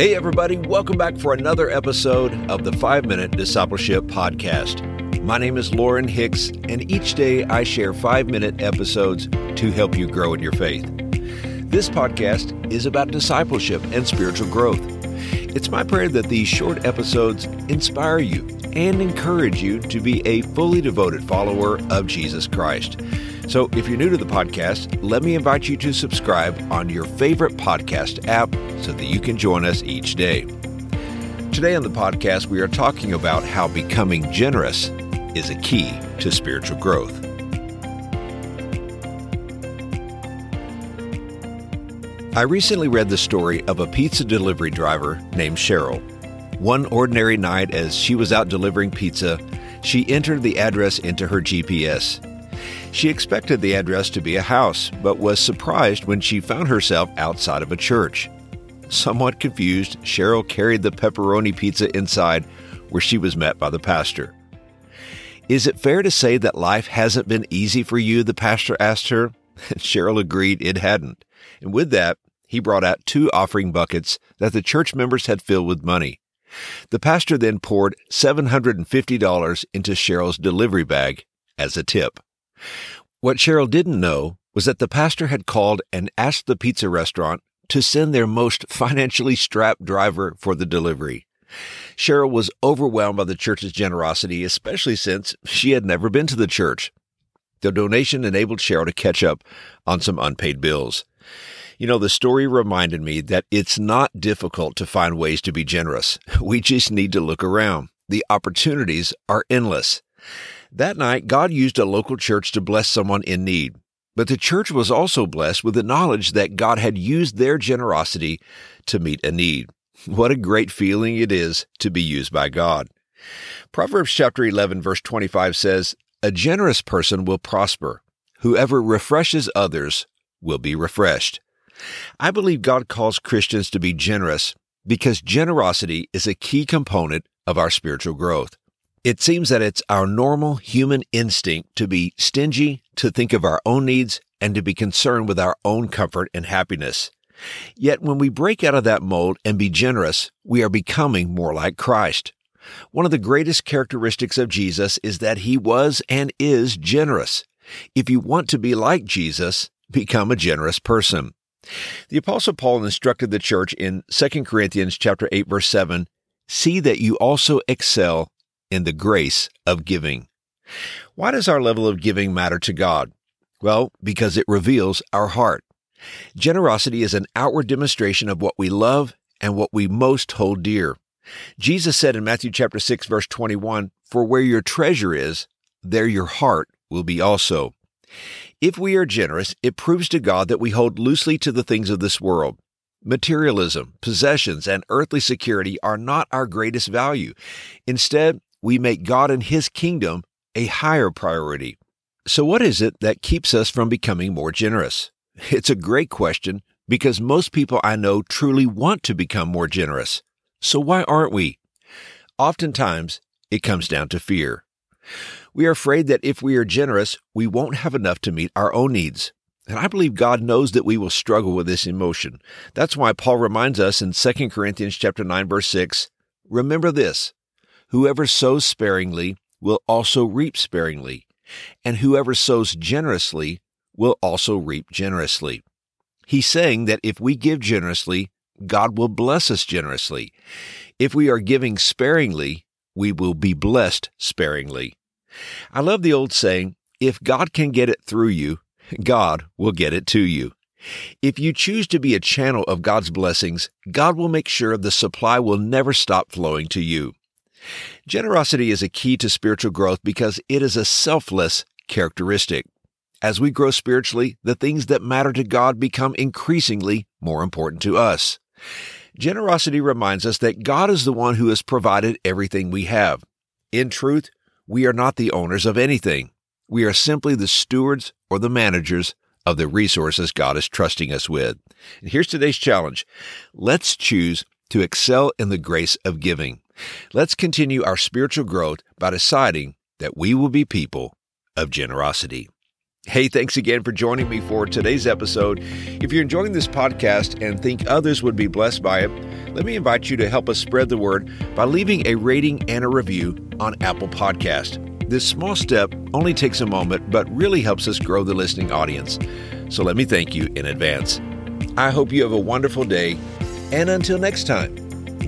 Hey, everybody, welcome back for another episode of the 5 Minute Discipleship Podcast. My name is Lauren Hicks, and each day I share 5 minute episodes to help you grow in your faith. This podcast is about discipleship and spiritual growth. It's my prayer that these short episodes inspire you and encourage you to be a fully devoted follower of Jesus Christ. So, if you're new to the podcast, let me invite you to subscribe on your favorite podcast app so that you can join us each day. Today on the podcast, we are talking about how becoming generous is a key to spiritual growth. I recently read the story of a pizza delivery driver named Cheryl. One ordinary night, as she was out delivering pizza, she entered the address into her GPS. She expected the address to be a house, but was surprised when she found herself outside of a church. Somewhat confused, Cheryl carried the pepperoni pizza inside, where she was met by the pastor. Is it fair to say that life hasn't been easy for you? The pastor asked her. Cheryl agreed it hadn't. And with that, he brought out two offering buckets that the church members had filled with money. The pastor then poured $750 into Cheryl's delivery bag as a tip. What Cheryl didn't know was that the pastor had called and asked the pizza restaurant to send their most financially strapped driver for the delivery. Cheryl was overwhelmed by the church's generosity, especially since she had never been to the church. The donation enabled Cheryl to catch up on some unpaid bills. You know, the story reminded me that it's not difficult to find ways to be generous. We just need to look around. The opportunities are endless. That night, God used a local church to bless someone in need. But the church was also blessed with the knowledge that God had used their generosity to meet a need. What a great feeling it is to be used by God. Proverbs chapter 11 verse 25 says, A generous person will prosper. Whoever refreshes others will be refreshed. I believe God calls Christians to be generous because generosity is a key component of our spiritual growth. It seems that it's our normal human instinct to be stingy, to think of our own needs, and to be concerned with our own comfort and happiness. Yet when we break out of that mold and be generous, we are becoming more like Christ. One of the greatest characteristics of Jesus is that he was and is generous. If you want to be like Jesus, become a generous person. The apostle Paul instructed the church in 2 Corinthians chapter 8 verse 7, see that you also excel in the grace of giving. Why does our level of giving matter to God? Well, because it reveals our heart. Generosity is an outward demonstration of what we love and what we most hold dear. Jesus said in Matthew chapter 6 verse 21, "For where your treasure is, there your heart will be also." If we are generous, it proves to God that we hold loosely to the things of this world. Materialism, possessions, and earthly security are not our greatest value. Instead, we make God and His kingdom a higher priority. So, what is it that keeps us from becoming more generous? It's a great question because most people I know truly want to become more generous. So, why aren't we? Oftentimes, it comes down to fear. We are afraid that if we are generous, we won't have enough to meet our own needs. And I believe God knows that we will struggle with this emotion. That's why Paul reminds us in 2 Corinthians chapter 9 verse 6, remember this, Whoever sows sparingly will also reap sparingly, and whoever sows generously will also reap generously. He's saying that if we give generously, God will bless us generously. If we are giving sparingly, we will be blessed sparingly. I love the old saying, if God can get it through you, God will get it to you. If you choose to be a channel of God's blessings, God will make sure the supply will never stop flowing to you. Generosity is a key to spiritual growth because it is a selfless characteristic. As we grow spiritually, the things that matter to God become increasingly more important to us. Generosity reminds us that God is the one who has provided everything we have. In truth, we are not the owners of anything. We are simply the stewards or the managers of the resources God is trusting us with. And here's today's challenge. Let's choose to excel in the grace of giving. Let's continue our spiritual growth by deciding that we will be people of generosity. Hey, thanks again for joining me for today's episode. If you're enjoying this podcast and think others would be blessed by it, let me invite you to help us spread the word by leaving a rating and a review on Apple Podcast. This small step only takes a moment, but really helps us grow the listening audience. So let me thank you in advance. I hope you have a wonderful day, and until next time,